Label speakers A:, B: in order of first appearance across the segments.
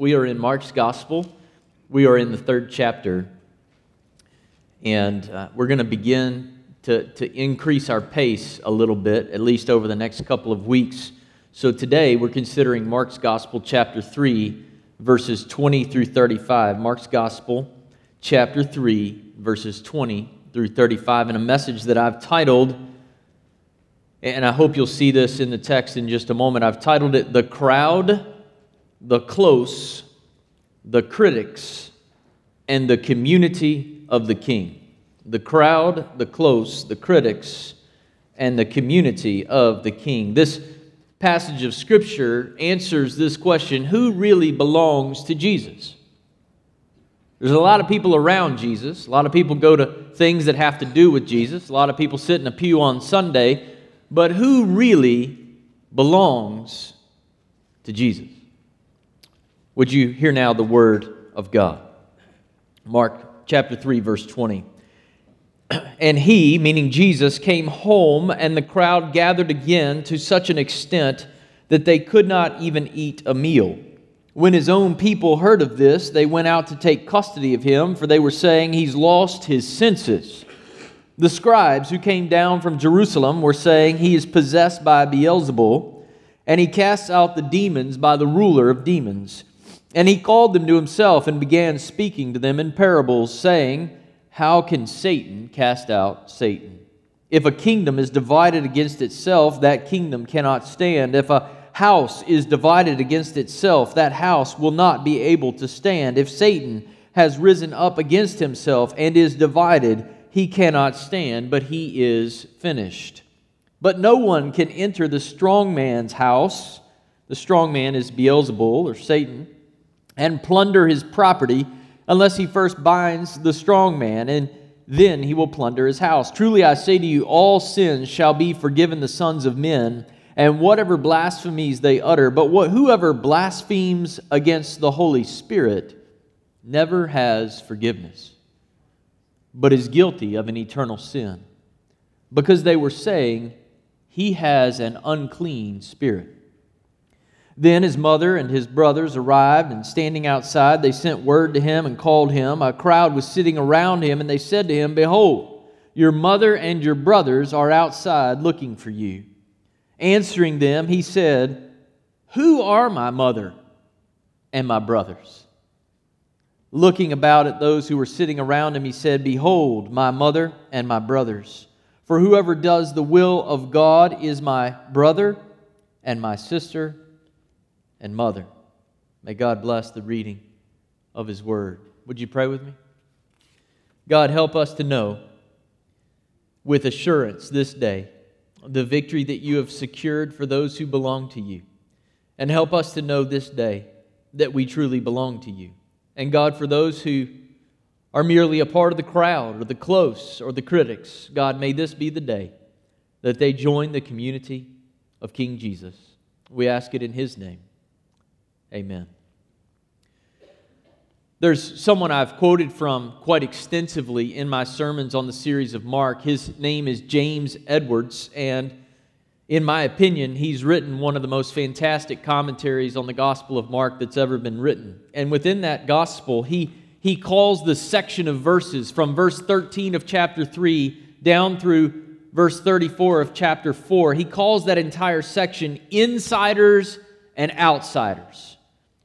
A: We are in Mark's Gospel. We are in the third chapter. And uh, we're going to begin to, to increase our pace a little bit, at least over the next couple of weeks. So today we're considering Mark's Gospel, chapter 3, verses 20 through 35. Mark's Gospel, chapter 3, verses 20 through 35, and a message that I've titled, and I hope you'll see this in the text in just a moment. I've titled it The Crowd, the Close, the Critics, and the Community of the King the crowd, the close, the critics, and the community of the king. This passage of Scripture answers this question who really belongs to Jesus? There's a lot of people around Jesus. A lot of people go to things that have to do with Jesus. A lot of people sit in a pew on Sunday. But who really belongs to Jesus? Would you hear now the word of God? Mark chapter 3, verse 20. And he, meaning Jesus, came home, and the crowd gathered again to such an extent that they could not even eat a meal. When his own people heard of this, they went out to take custody of him, for they were saying, He's lost his senses. The scribes who came down from Jerusalem were saying, He is possessed by Beelzebul, and he casts out the demons by the ruler of demons. And he called them to himself and began speaking to them in parables, saying, how can Satan cast out Satan? If a kingdom is divided against itself, that kingdom cannot stand. If a house is divided against itself, that house will not be able to stand. If Satan has risen up against himself and is divided, he cannot stand, but he is finished. But no one can enter the strong man's house, the strong man is Beelzebul or Satan, and plunder his property unless he first binds the strong man, and then he will plunder his house. Truly I say to you, all sins shall be forgiven the sons of men, and whatever blasphemies they utter. But what, whoever blasphemes against the Holy Spirit never has forgiveness, but is guilty of an eternal sin, because they were saying, He has an unclean spirit. Then his mother and his brothers arrived, and standing outside, they sent word to him and called him. A crowd was sitting around him, and they said to him, Behold, your mother and your brothers are outside looking for you. Answering them, he said, Who are my mother and my brothers? Looking about at those who were sitting around him, he said, Behold, my mother and my brothers. For whoever does the will of God is my brother and my sister and mother. May God bless the reading of His Word. Would you pray with me? God, help us to know with assurance this day the victory that you have secured for those who belong to you. And help us to know this day that we truly belong to you. And God, for those who are merely a part of the crowd or the close or the critics, God, may this be the day that they join the community of King Jesus. We ask it in His name. Amen. There's someone I've quoted from quite extensively in my sermons on the series of Mark. His name is James Edwards, and in my opinion, he's written one of the most fantastic commentaries on the Gospel of Mark that's ever been written. And within that Gospel, he, he calls the section of verses from verse 13 of chapter 3 down through verse 34 of chapter 4, he calls that entire section insiders and outsiders.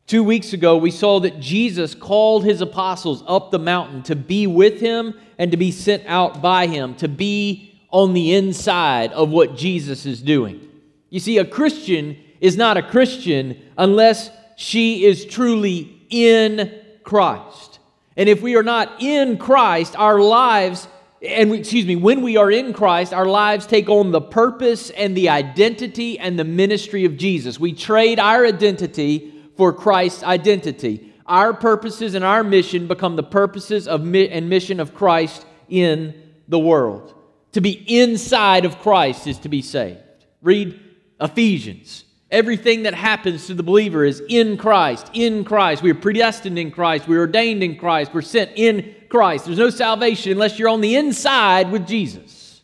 A: Two weeks ago, we saw that Jesus called his apostles up the mountain to be with him and to be sent out by him, to be on the inside of what Jesus is doing. You see, a Christian is not a Christian unless she is truly in Christ. And if we are not in Christ, our lives, and we, excuse me, when we are in Christ, our lives take on the purpose and the identity and the ministry of Jesus. We trade our identity for Christ's identity. Our purposes and our mission become the purposes of mi- and mission of Christ in the world. To be inside of Christ is to be saved. Read Ephesians. Everything that happens to the believer is in Christ, in Christ. We are predestined in Christ. We're ordained in Christ. We're sent in Christ. There's no salvation unless you're on the inside with Jesus.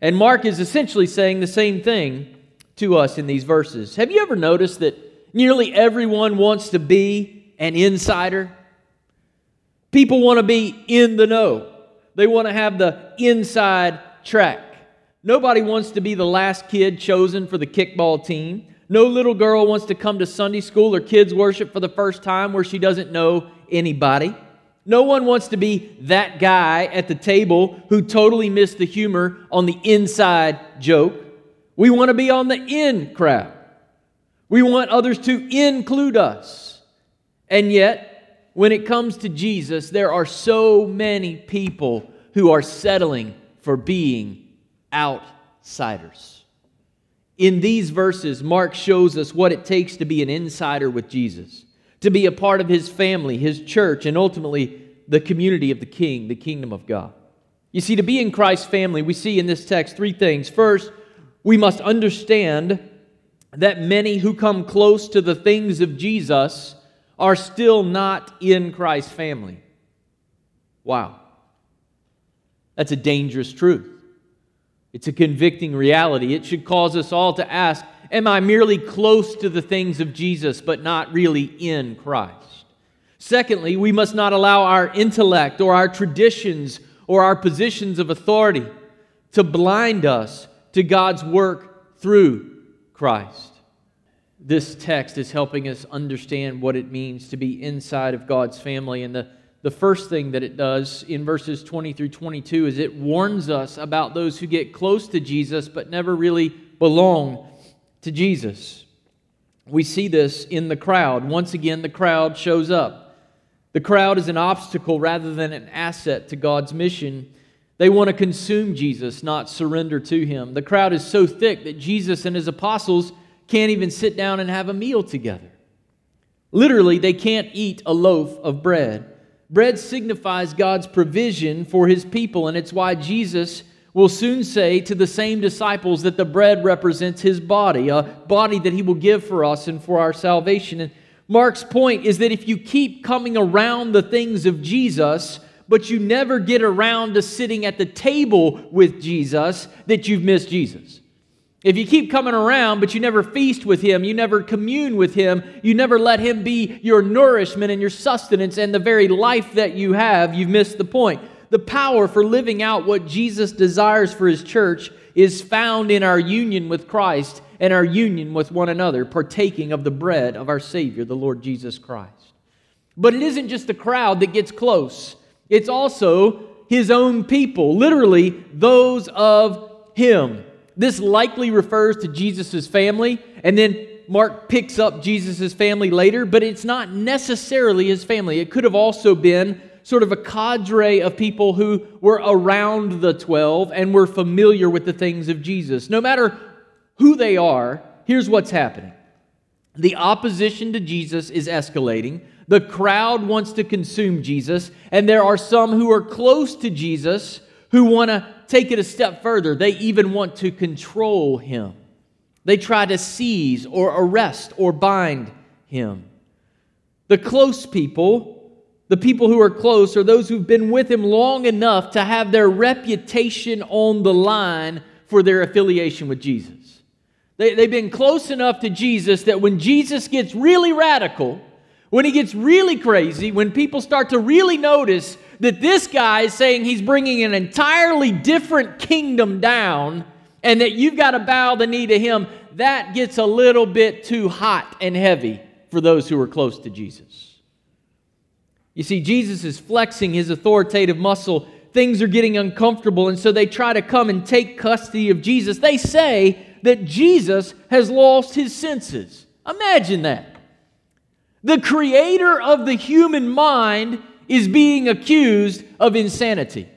A: And Mark is essentially saying the same thing to us in these verses. Have you ever noticed that Nearly everyone wants to be an insider. People want to be in the know, they want to have the inside track. Nobody wants to be the last kid chosen for the kickball team. No little girl wants to come to Sunday school or kids' worship for the first time where she doesn't know anybody. No one wants to be that guy at the table who totally missed the humor on the inside joke. We want to be on the in crowd. We want others to include us. And yet, when it comes to Jesus, there are so many people who are settling for being outsiders. In these verses, Mark shows us what it takes to be an insider with Jesus to be a part of his family, his church, and ultimately the community of the king, the kingdom of God. You see, to be in Christ's family, we see in this text three things. First, we must understand that many who come close to the things of Jesus are still not in Christ's family. Wow. That's a dangerous truth. It's a convicting reality. It should cause us all to ask Am I merely close to the things of Jesus, but not really in Christ? Secondly, we must not allow our intellect or our traditions or our positions of authority to blind us to God's work through Christ. This text is helping us understand what it means to be inside of God's family. And the, the first thing that it does in verses 20 through 22 is it warns us about those who get close to Jesus but never really belong to Jesus. We see this in the crowd. Once again, the crowd shows up. The crowd is an obstacle rather than an asset to God's mission. They want to consume Jesus, not surrender to him. The crowd is so thick that Jesus and his apostles can't even sit down and have a meal together. Literally, they can't eat a loaf of bread. Bread signifies God's provision for his people, and it's why Jesus will soon say to the same disciples that the bread represents his body, a body that he will give for us and for our salvation. And Mark's point is that if you keep coming around the things of Jesus, but you never get around to sitting at the table with Jesus, that you've missed Jesus. If you keep coming around, but you never feast with him, you never commune with him, you never let him be your nourishment and your sustenance and the very life that you have, you've missed the point the power for living out what Jesus desires for his church is found in our union with Christ and our union with one another, partaking of the bread of our Savior, the Lord Jesus Christ. But it isn't just the crowd that gets close, it's also his own people, literally, those of him. This likely refers to Jesus' family, and then Mark picks up Jesus' family later, but it's not necessarily his family. It could have also been sort of a cadre of people who were around the 12 and were familiar with the things of Jesus. No matter who they are, here's what's happening the opposition to Jesus is escalating. The crowd wants to consume Jesus, and there are some who are close to Jesus who want to take it a step further. They even want to control him. They try to seize or arrest or bind him. The close people the people who are close are those who've been with him long enough to have their reputation on the line for their affiliation with Jesus. They, they've been close enough to Jesus that when Jesus gets really radical, when he gets really crazy, when people start to really notice that this guy is saying he's bringing an entirely different kingdom down and that you've got to bow the knee to him, that gets a little bit too hot and heavy for those who are close to Jesus. You see, Jesus is flexing his authoritative muscle. Things are getting uncomfortable, and so they try to come and take custody of Jesus. They say that Jesus has lost his senses. Imagine that. The creator of the human mind is being accused of insanity.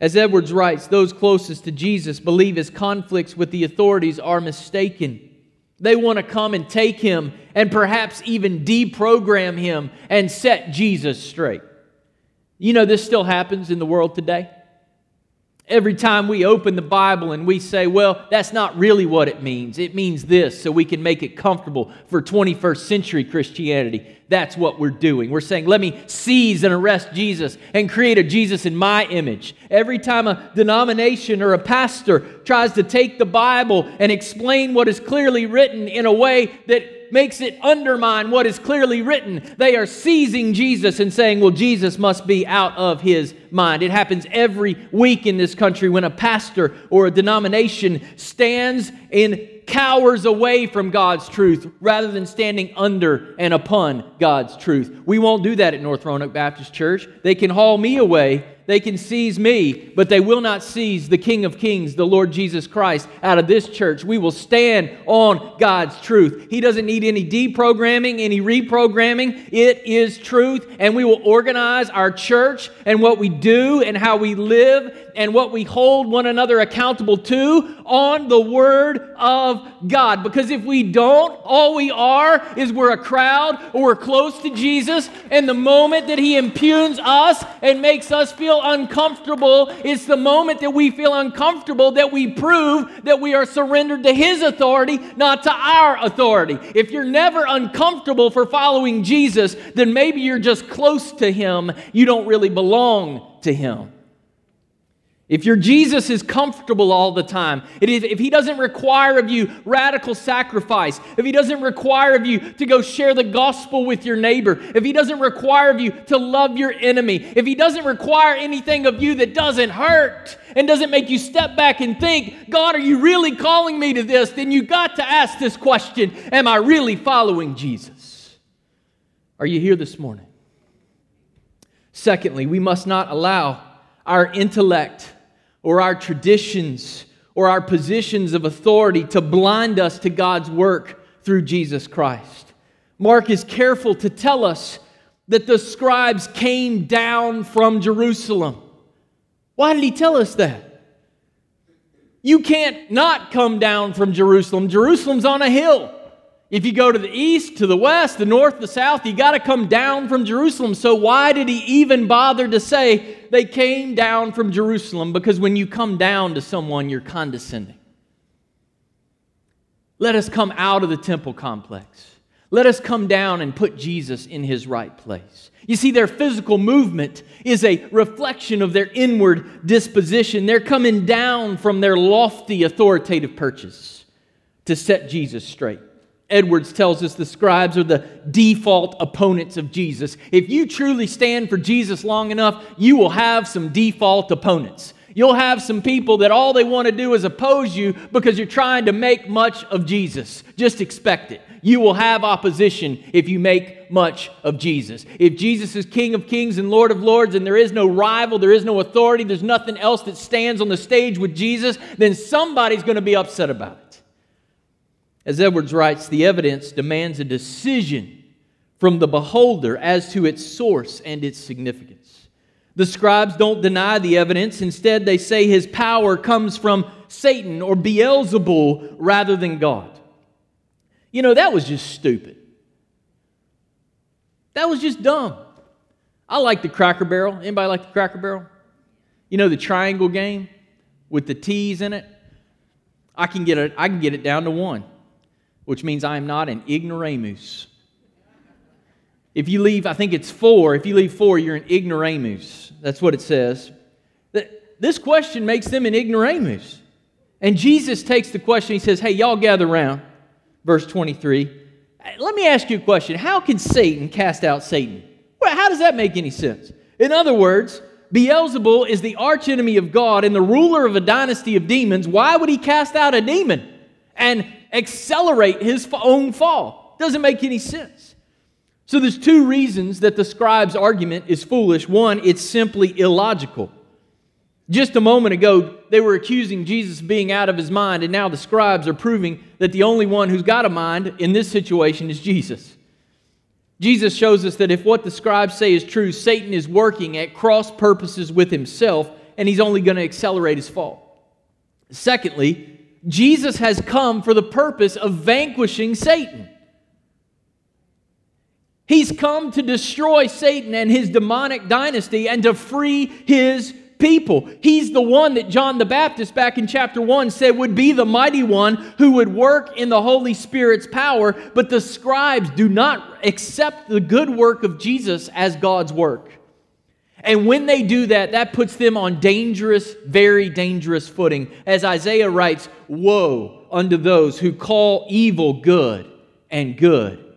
A: As Edwards writes, those closest to Jesus believe his conflicts with the authorities are mistaken. They want to come and take him and perhaps even deprogram him and set Jesus straight. You know, this still happens in the world today. Every time we open the Bible and we say, well, that's not really what it means. It means this, so we can make it comfortable for 21st century Christianity. That's what we're doing. We're saying, let me seize and arrest Jesus and create a Jesus in my image. Every time a denomination or a pastor tries to take the Bible and explain what is clearly written in a way that makes it undermine what is clearly written. They are seizing Jesus and saying, well, Jesus must be out of his mind. It happens every week in this country when a pastor or a denomination stands and cowers away from God's truth rather than standing under and upon God's truth. We won't do that at North Roanoke Baptist Church. They can haul me away they can seize me, but they will not seize the King of Kings, the Lord Jesus Christ, out of this church. We will stand on God's truth. He doesn't need any deprogramming, any reprogramming. It is truth, and we will organize our church and what we do and how we live and what we hold one another accountable to on the Word of God. Because if we don't, all we are is we're a crowd or we're close to Jesus, and the moment that He impugns us and makes us feel uncomfortable, it's the moment that we feel uncomfortable that we prove that we are surrendered to His authority, not to our authority. If you're never uncomfortable for following Jesus, then maybe you're just close to Him. You don't really belong to Him. If your Jesus is comfortable all the time, if he doesn't require of you radical sacrifice, if he doesn't require of you to go share the gospel with your neighbor, if he doesn't require of you to love your enemy, if he doesn't require anything of you that doesn't hurt and doesn't make you step back and think, God, are you really calling me to this? Then you got to ask this question Am I really following Jesus? Are you here this morning? Secondly, we must not allow our intellect or our traditions or our positions of authority to blind us to God's work through Jesus Christ. Mark is careful to tell us that the scribes came down from Jerusalem. Why did he tell us that? You can't not come down from Jerusalem. Jerusalem's on a hill. If you go to the east, to the west, the north, the south, you got to come down from Jerusalem. So, why did he even bother to say they came down from Jerusalem? Because when you come down to someone, you're condescending. Let us come out of the temple complex. Let us come down and put Jesus in his right place. You see, their physical movement is a reflection of their inward disposition. They're coming down from their lofty authoritative perches to set Jesus straight. Edwards tells us the scribes are the default opponents of Jesus. If you truly stand for Jesus long enough, you will have some default opponents. You'll have some people that all they want to do is oppose you because you're trying to make much of Jesus. Just expect it. You will have opposition if you make much of Jesus. If Jesus is King of Kings and Lord of Lords and there is no rival, there is no authority, there's nothing else that stands on the stage with Jesus, then somebody's going to be upset about it. As Edwards writes, the evidence demands a decision from the beholder as to its source and its significance. The scribes don't deny the evidence. Instead, they say his power comes from Satan or Beelzebul rather than God. You know, that was just stupid. That was just dumb. I like the Cracker Barrel. Anybody like the Cracker Barrel? You know the triangle game with the T's in it? I can get it, I can get it down to one which means I am not an ignoramus. If you leave, I think it's four. If you leave four, you're an ignoramus. That's what it says. This question makes them an ignoramus. And Jesus takes the question, he says, Hey, y'all gather around. Verse 23. Let me ask you a question. How can Satan cast out Satan? Well, how does that make any sense? In other words, Beelzebul is the archenemy of God and the ruler of a dynasty of demons. Why would he cast out a demon? And accelerate his own fall. Doesn't make any sense. So there's two reasons that the scribe's argument is foolish. One, it's simply illogical. Just a moment ago, they were accusing Jesus of being out of his mind, and now the scribes are proving that the only one who's got a mind in this situation is Jesus. Jesus shows us that if what the scribes say is true, Satan is working at cross purposes with himself, and he's only going to accelerate his fall. Secondly, Jesus has come for the purpose of vanquishing Satan. He's come to destroy Satan and his demonic dynasty and to free his people. He's the one that John the Baptist, back in chapter 1, said would be the mighty one who would work in the Holy Spirit's power, but the scribes do not accept the good work of Jesus as God's work. And when they do that, that puts them on dangerous, very dangerous footing. As Isaiah writes, Woe unto those who call evil good and good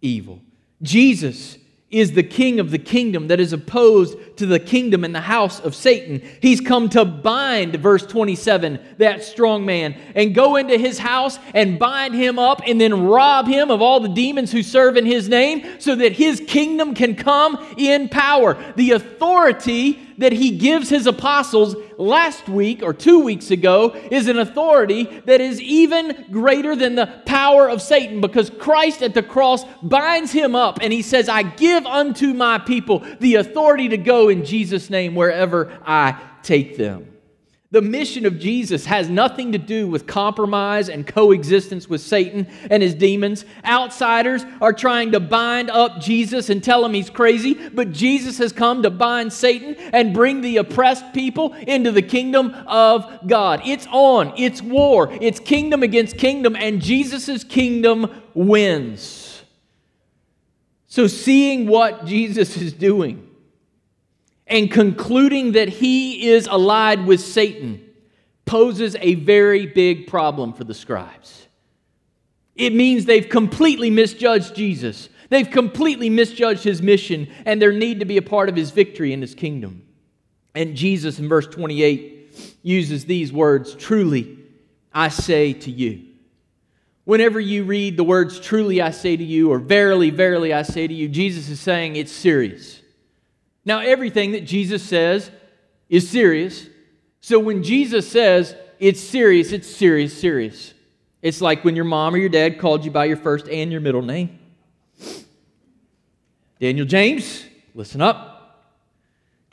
A: evil. Jesus is the king of the kingdom that is opposed to the kingdom and the house of Satan. He's come to bind, verse 27, that strong man and go into his house and bind him up and then rob him of all the demons who serve in his name so that his kingdom can come in power. The authority that he gives his apostles last week or two weeks ago is an authority that is even greater than the power of Satan because Christ at the cross binds him up and he says, I give unto my people the authority to go in Jesus' name wherever I take them. The mission of Jesus has nothing to do with compromise and coexistence with Satan and his demons. Outsiders are trying to bind up Jesus and tell him he's crazy, but Jesus has come to bind Satan and bring the oppressed people into the kingdom of God. It's on, it's war, it's kingdom against kingdom, and Jesus' kingdom wins. So, seeing what Jesus is doing, and concluding that he is allied with Satan poses a very big problem for the scribes. It means they've completely misjudged Jesus. They've completely misjudged his mission and their need to be a part of his victory in his kingdom. And Jesus in verse 28 uses these words Truly, I say to you. Whenever you read the words, Truly, I say to you, or Verily, verily, I say to you, Jesus is saying it's serious. Now, everything that Jesus says is serious. So when Jesus says it's serious, it's serious, serious. It's like when your mom or your dad called you by your first and your middle name. Daniel James, listen up.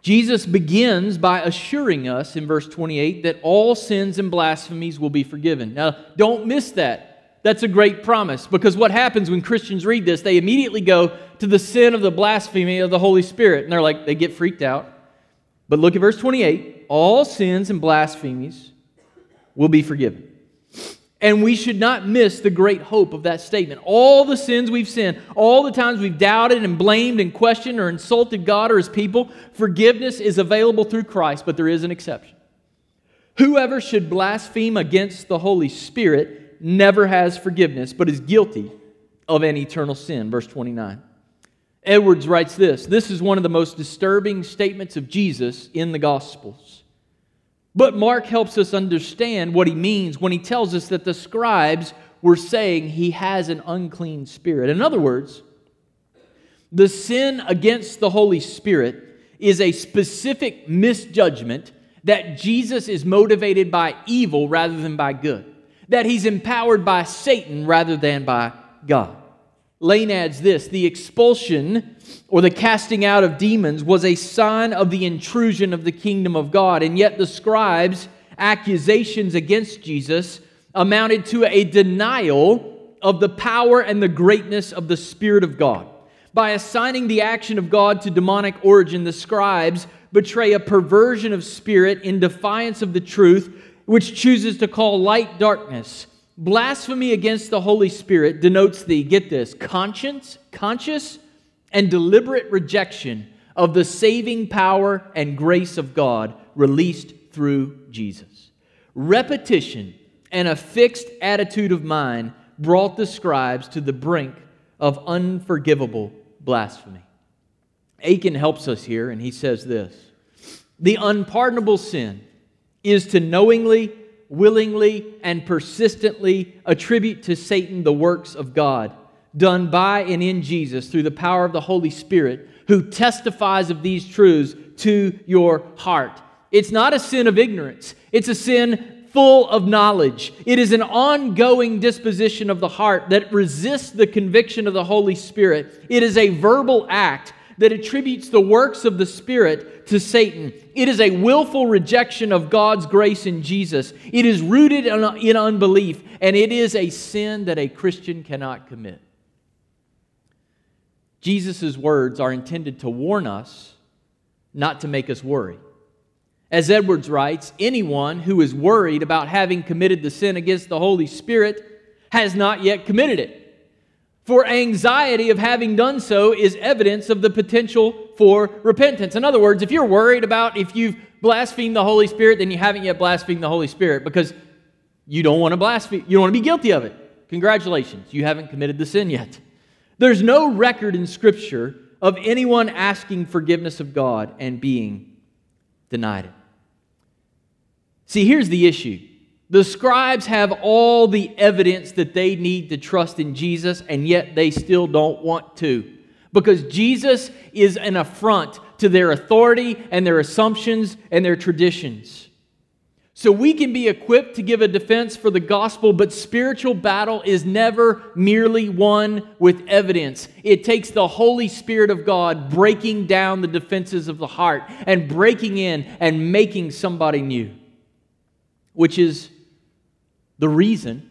A: Jesus begins by assuring us in verse 28 that all sins and blasphemies will be forgiven. Now, don't miss that. That's a great promise because what happens when Christians read this, they immediately go to the sin of the blasphemy of the Holy Spirit. And they're like, they get freaked out. But look at verse 28 all sins and blasphemies will be forgiven. And we should not miss the great hope of that statement. All the sins we've sinned, all the times we've doubted and blamed and questioned or insulted God or His people, forgiveness is available through Christ, but there is an exception. Whoever should blaspheme against the Holy Spirit never has forgiveness, but is guilty of an eternal sin. Verse 29. Edwards writes this This is one of the most disturbing statements of Jesus in the Gospels. But Mark helps us understand what he means when he tells us that the scribes were saying he has an unclean spirit. In other words, the sin against the Holy Spirit is a specific misjudgment that Jesus is motivated by evil rather than by good that he's empowered by Satan rather than by God. Lane adds this the expulsion or the casting out of demons was a sign of the intrusion of the kingdom of God, and yet the scribes' accusations against Jesus amounted to a denial of the power and the greatness of the Spirit of God. By assigning the action of God to demonic origin, the scribes betray a perversion of spirit in defiance of the truth which chooses to call light darkness. Blasphemy against the Holy Spirit denotes the, get this, conscience, conscious and deliberate rejection of the saving power and grace of God released through Jesus. Repetition and a fixed attitude of mind brought the scribes to the brink of unforgivable blasphemy. Akin helps us here, and he says this The unpardonable sin is to knowingly, willingly, and persistently attribute to Satan the works of God done by and in Jesus through the power of the Holy Spirit, who testifies of these truths to your heart. It's not a sin of ignorance, it's a sin full of knowledge. It is an ongoing disposition of the heart that resists the conviction of the Holy Spirit. It is a verbal act that attributes the works of the Spirit to Satan. It is a willful rejection of God's grace in Jesus. It is rooted in unbelief, and it is a sin that a Christian cannot commit. Jesus' words are intended to warn us, not to make us worry. As Edwards writes, anyone who is worried about having committed the sin against the Holy Spirit has not yet committed it. For anxiety of having done so is evidence of the potential for repentance. In other words, if you're worried about if you've blasphemed the Holy Spirit, then you haven't yet blasphemed the Holy Spirit because you don't want to blaspheme, you don't want to be guilty of it. Congratulations, you haven't committed the sin yet. There's no record in Scripture of anyone asking forgiveness of God and being denied it. See, here's the issue the scribes have all the evidence that they need to trust in Jesus, and yet they still don't want to. Because Jesus is an affront to their authority and their assumptions and their traditions. So we can be equipped to give a defense for the gospel, but spiritual battle is never merely won with evidence. It takes the Holy Spirit of God breaking down the defenses of the heart and breaking in and making somebody new, which is the reason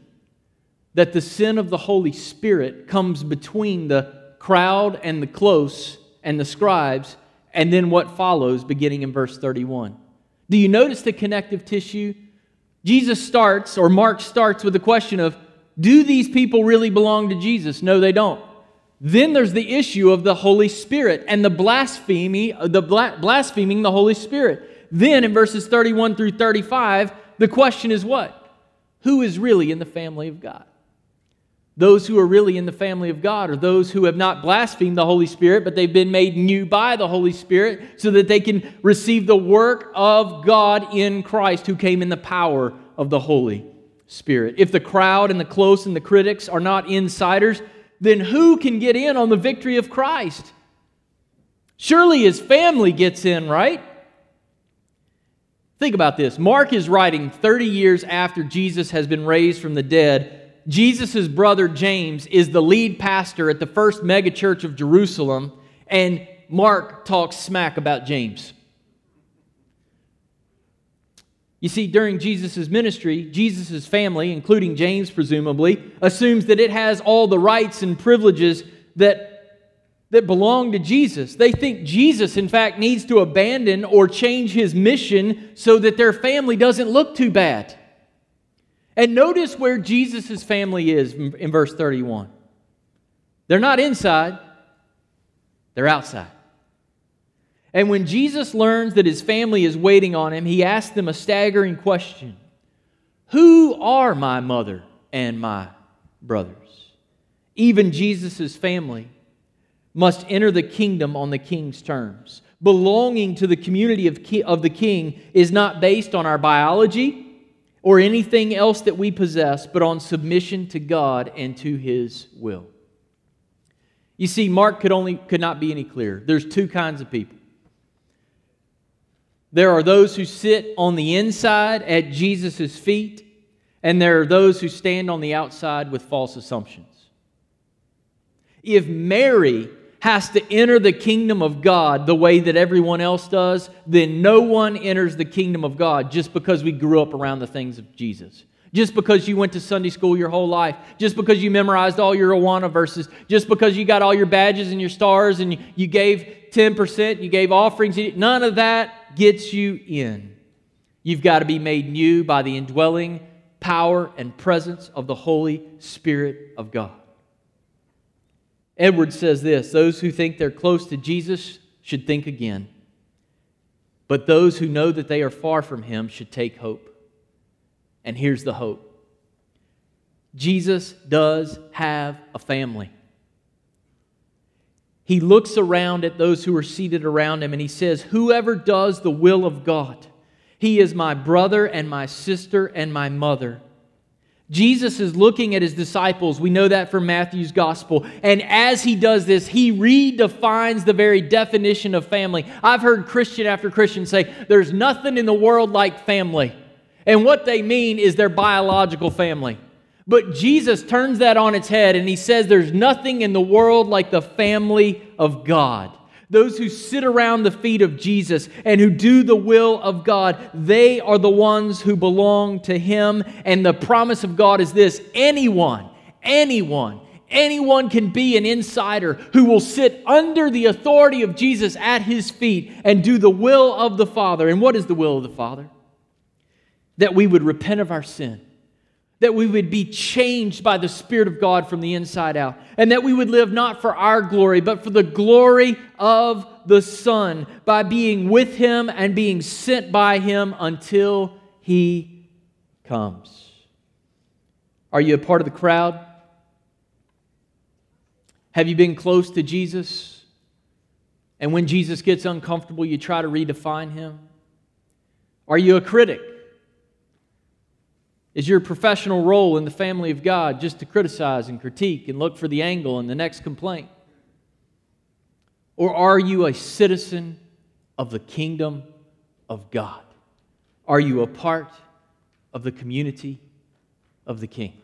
A: that the sin of the Holy Spirit comes between the crowd and the close and the scribes, and then what follows beginning in verse 31. Do you notice the connective tissue? Jesus starts, or Mark starts with the question of, do these people really belong to Jesus? No, they don't. Then there's the issue of the Holy Spirit and the blasphemy, uh, the blaspheming the Holy Spirit. Then in verses 31 through 35, the question is what? Who is really in the family of God? Those who are really in the family of God are those who have not blasphemed the Holy Spirit, but they've been made new by the Holy Spirit so that they can receive the work of God in Christ who came in the power of the Holy Spirit. If the crowd and the close and the critics are not insiders, then who can get in on the victory of Christ? Surely his family gets in, right? Think about this. Mark is writing 30 years after Jesus has been raised from the dead Jesus' brother James is the lead pastor at the first megachurch of Jerusalem, and Mark talks smack about James. You see, during Jesus' ministry, Jesus' family, including James presumably, assumes that it has all the rights and privileges that, that belong to Jesus. They think Jesus, in fact, needs to abandon or change his mission so that their family doesn't look too bad. And notice where Jesus' family is in verse 31. They're not inside, they're outside. And when Jesus learns that his family is waiting on him, he asks them a staggering question Who are my mother and my brothers? Even Jesus' family must enter the kingdom on the king's terms. Belonging to the community of, of the king is not based on our biology or anything else that we possess, but on submission to God and to His will. You see, Mark could, only, could not be any clearer. There's two kinds of people. There are those who sit on the inside at Jesus' feet, and there are those who stand on the outside with false assumptions. If Mary has to enter the kingdom of God the way that everyone else does, then no one enters the kingdom of God just because we grew up around the things of Jesus. Just because you went to Sunday school your whole life, just because you memorized all your Awana verses, just because you got all your badges and your stars and you gave 10%, you gave offerings, none of that gets you in. You've got to be made new by the indwelling power and presence of the Holy Spirit of God. Edwards says this those who think they're close to Jesus should think again. But those who know that they are far from him should take hope. And here's the hope Jesus does have a family. He looks around at those who are seated around him and he says, Whoever does the will of God, he is my brother and my sister and my mother. Jesus is looking at his disciples. We know that from Matthew's gospel. And as he does this, he redefines the very definition of family. I've heard Christian after Christian say, There's nothing in the world like family. And what they mean is their biological family. But Jesus turns that on its head and he says, There's nothing in the world like the family of God. Those who sit around the feet of Jesus and who do the will of God, they are the ones who belong to Him. And the promise of God is this anyone, anyone, anyone can be an insider who will sit under the authority of Jesus at His feet and do the will of the Father. And what is the will of the Father? That we would repent of our sin that we would be changed by the Spirit of God from the inside out, and that we would live not for our glory, but for the glory of the Son, by being with Him and being sent by Him until He comes. Are you a part of the crowd? Have you been close to Jesus? And when Jesus gets uncomfortable, you try to redefine him? Are you a critic? Is your professional role in the family of God just to criticize and critique and look for the angle in the next complaint? Or are you a citizen of the kingdom of God? Are you a part of the community of the King?